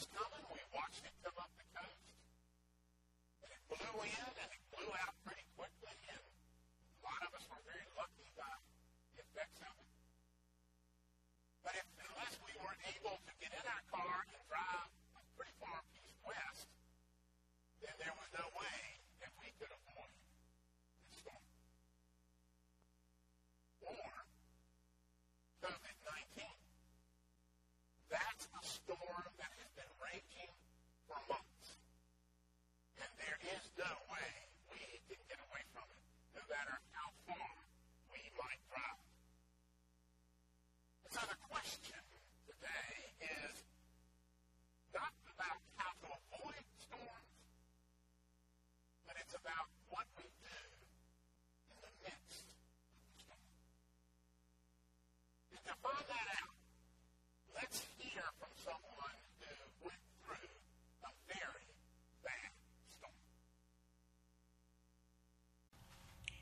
was not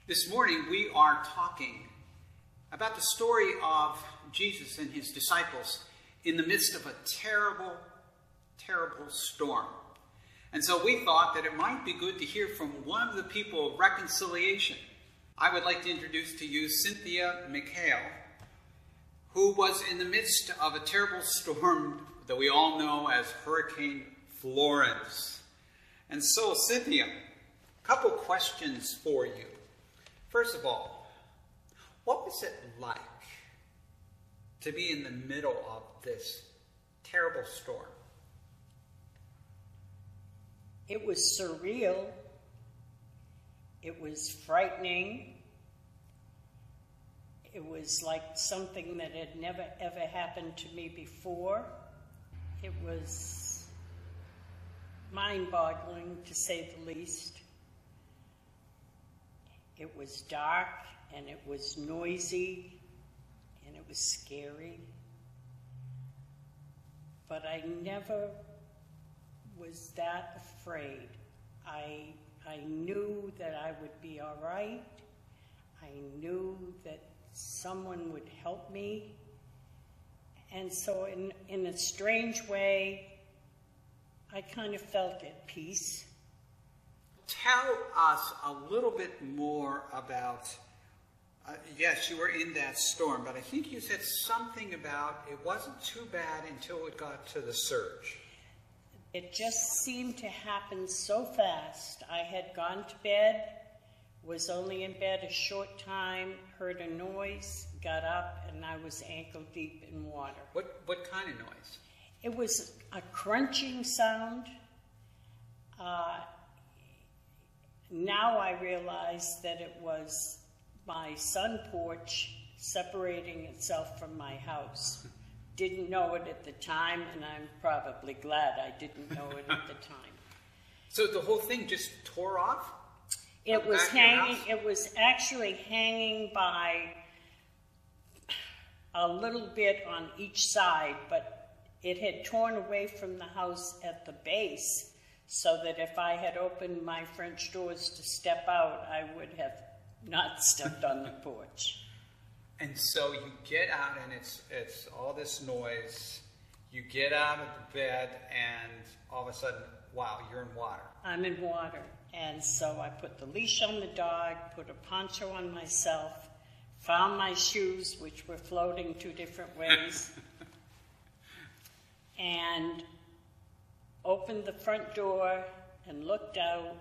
This morning we are talking about the story of Jesus and his disciples in the midst of a terrible, terrible storm. And so we thought that it might be good to hear from one of the people of reconciliation. I would like to introduce to you Cynthia McHale, who was in the midst of a terrible storm that we all know as Hurricane Florence. And so, Cynthia, a couple questions for you. First of all, what was it like to be in the middle of this terrible storm? It was surreal. It was frightening. It was like something that had never ever happened to me before. It was mind boggling to say the least. It was dark and it was noisy and it was scary. But I never was that afraid. I, I knew that I would be all right. I knew that someone would help me. And so, in, in a strange way, I kind of felt at peace. Tell us a little bit more about. Uh, yes, you were in that storm, but I think you said something about it wasn't too bad until it got to the surge. It just seemed to happen so fast. I had gone to bed, was only in bed a short time, heard a noise, got up, and I was ankle deep in water. What, what kind of noise? It was a crunching sound. Uh, now I realize that it was my sun porch separating itself from my house. Didn't know it at the time, and I'm probably glad I didn't know it at the time. So the whole thing just tore off? It was hanging, it was actually hanging by a little bit on each side, but it had torn away from the house at the base so that if I had opened my French doors to step out, I would have not stepped on the porch. And so you get out, and it's it's all this noise. You get out of the bed, and all of a sudden, wow, you're in water. I'm in water, and so I put the leash on the dog, put a poncho on myself, found my shoes, which were floating two different ways, and opened the front door and looked out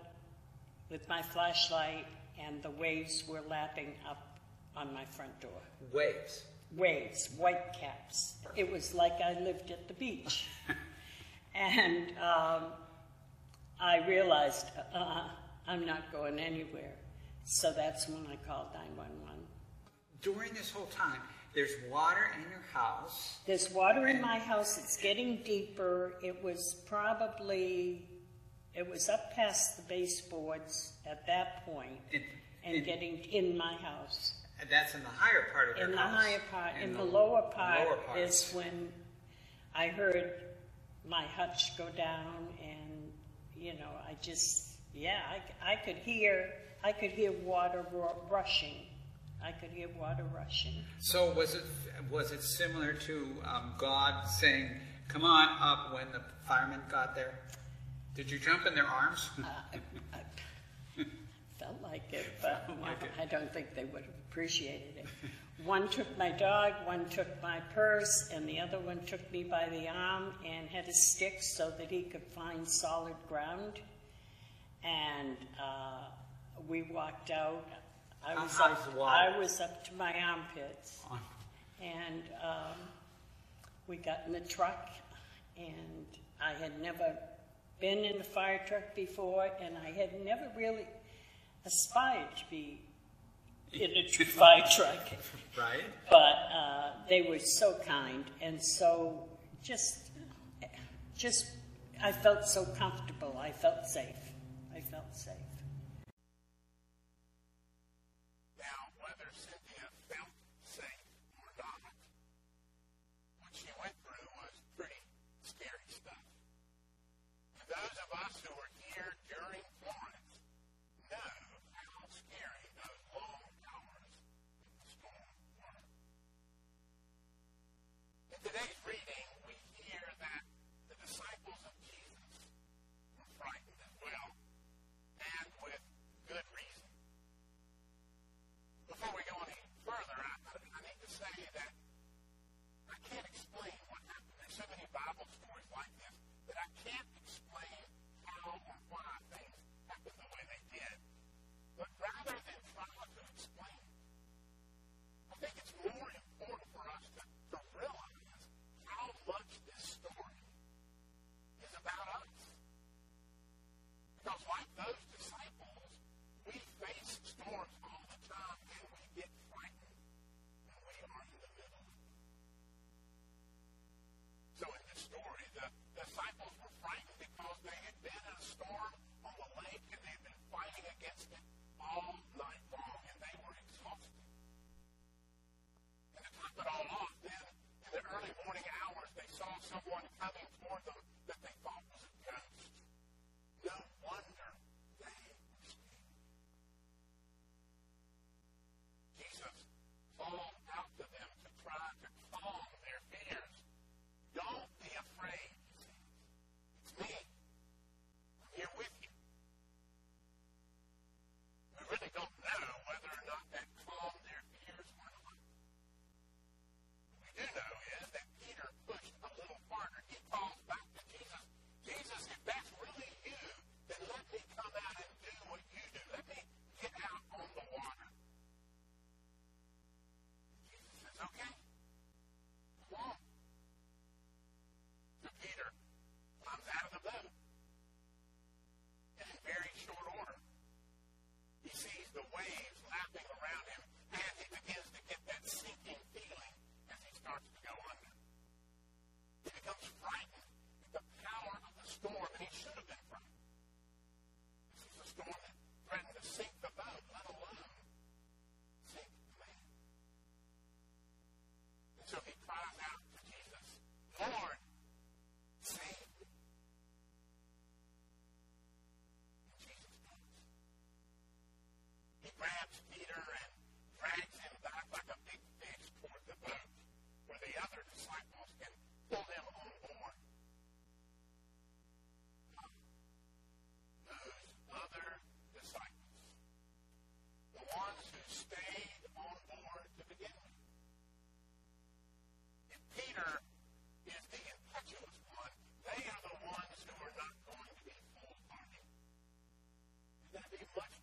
with my flashlight, and the waves were lapping up on my front door. Waves? Waves, white caps. It was like I lived at the beach. and um, I realized uh, I'm not going anywhere. So that's when I called 911. During this whole time, there's water in your house. There's water in my house. It's getting deeper. It was probably, it was up past the baseboards at that point in, and in, getting in my house. And that's in the higher part of your in house. In the higher part. In, in the, the, lower part, lower part is when I heard my hutch go down and, you know, I just, yeah, I, I could hear, I could hear water rushing I could hear water rushing. So was it was it similar to um, God saying, "Come on up" when the firemen got there? Did you jump in their arms? uh, I, I felt like it, but like it. I don't think they would have appreciated it. One took my dog, one took my purse, and the other one took me by the arm and had a stick so that he could find solid ground. And uh, we walked out. I was, up, I was up to my armpits. And um, we got in the truck, and I had never been in a fire truck before, and I had never really aspired to be in a fire truck. Right. But uh, they were so kind and so just, just, I felt so comfortable. I felt safe. I felt safe. To be much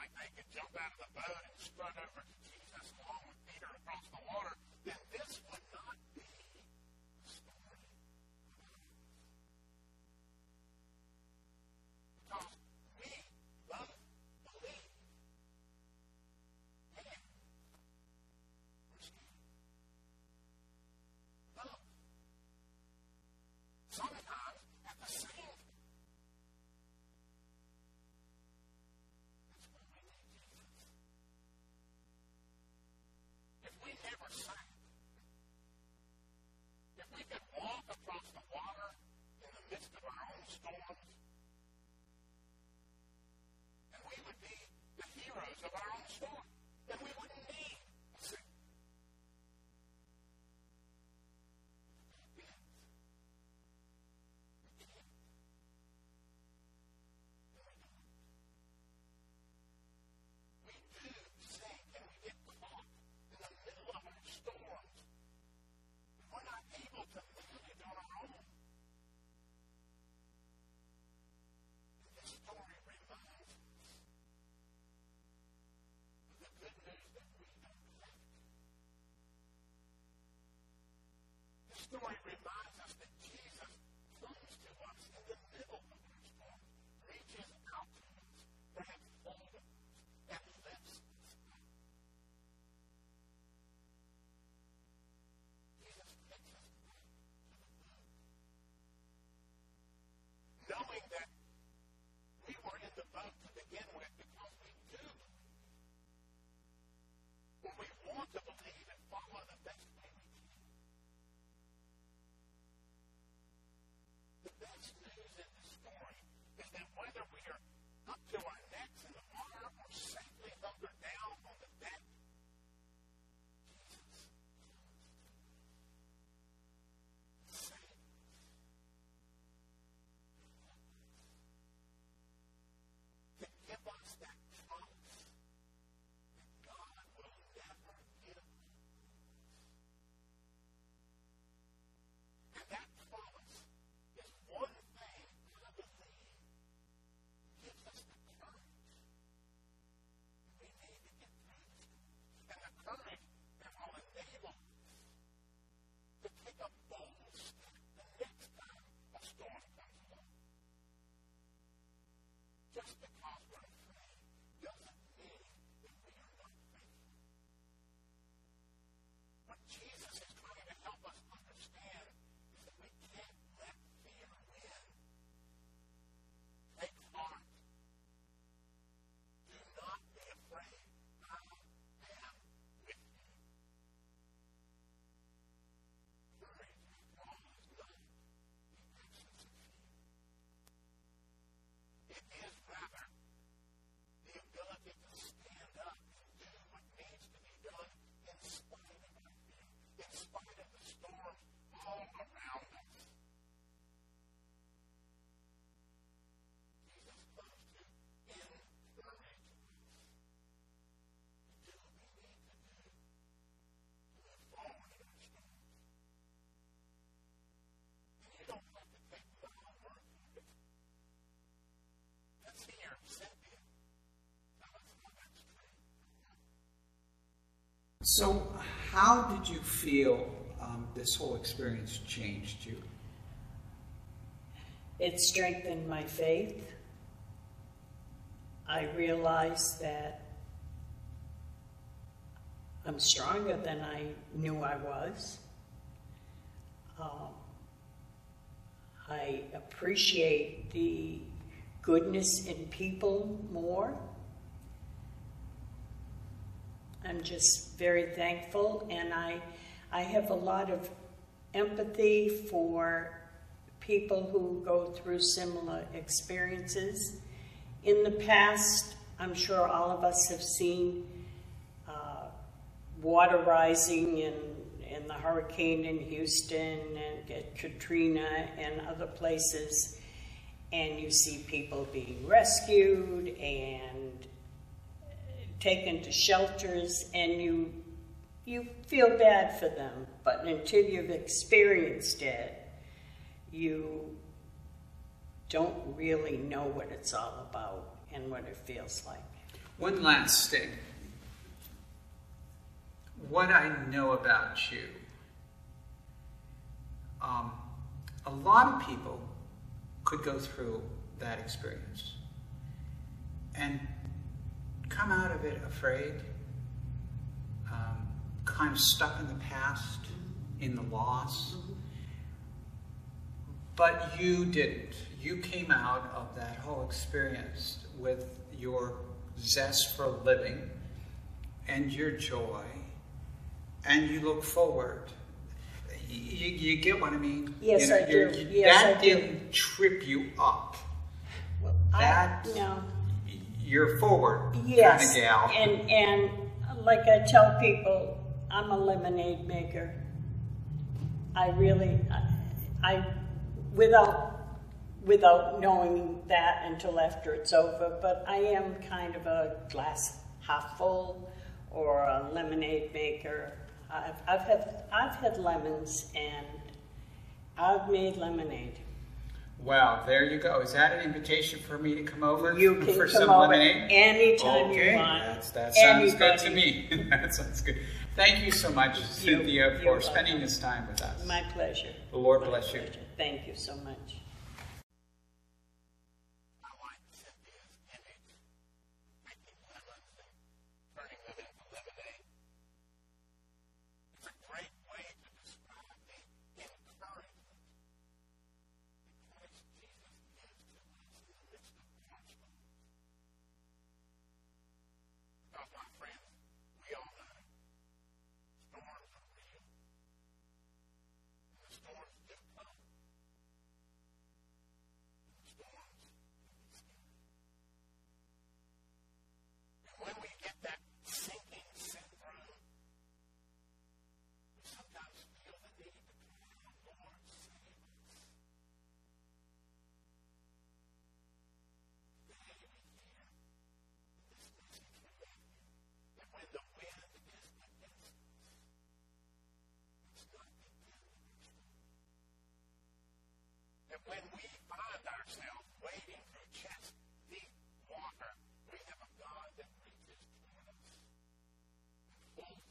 like they could jump out of the boat and sprint over to Jesus along with Peter across the water. story So, how did you feel um, this whole experience changed you? It strengthened my faith. I realized that I'm stronger than I knew I was. Um, I appreciate the goodness in people more. I'm just very thankful, and I, I have a lot of empathy for people who go through similar experiences. In the past, I'm sure all of us have seen uh, water rising in, in the hurricane in Houston and Katrina and other places, and you see people being rescued and taken to shelters and you you feel bad for them, but until you've experienced it, you don't really know what it's all about and what it feels like. One last thing. What I know about you, um, a lot of people could go through that experience. And come out of it afraid, um, kind of stuck in the past, in the loss. But you didn't. You came out of that whole experience with your zest for living and your joy, and you look forward. You, you get what I mean? Yes, You know, I do. you're- Yes, that I do. didn't trip you up. I- That No. You're forward Yes, kind of gal. and and like I tell people, I'm a lemonade maker. I really, I, I without without knowing that until after it's over, but I am kind of a glass half full or a lemonade maker. I've, I've had I've had lemons and I've made lemonade. Well, there you go. Is that an invitation for me to come over You can for come some over lemonade? anytime okay. you want. That's, that sounds good to me. that sounds good. Thank you so much, Cynthia, for you're spending this time with us. My pleasure. The Lord My bless you. Thank you so much. Water,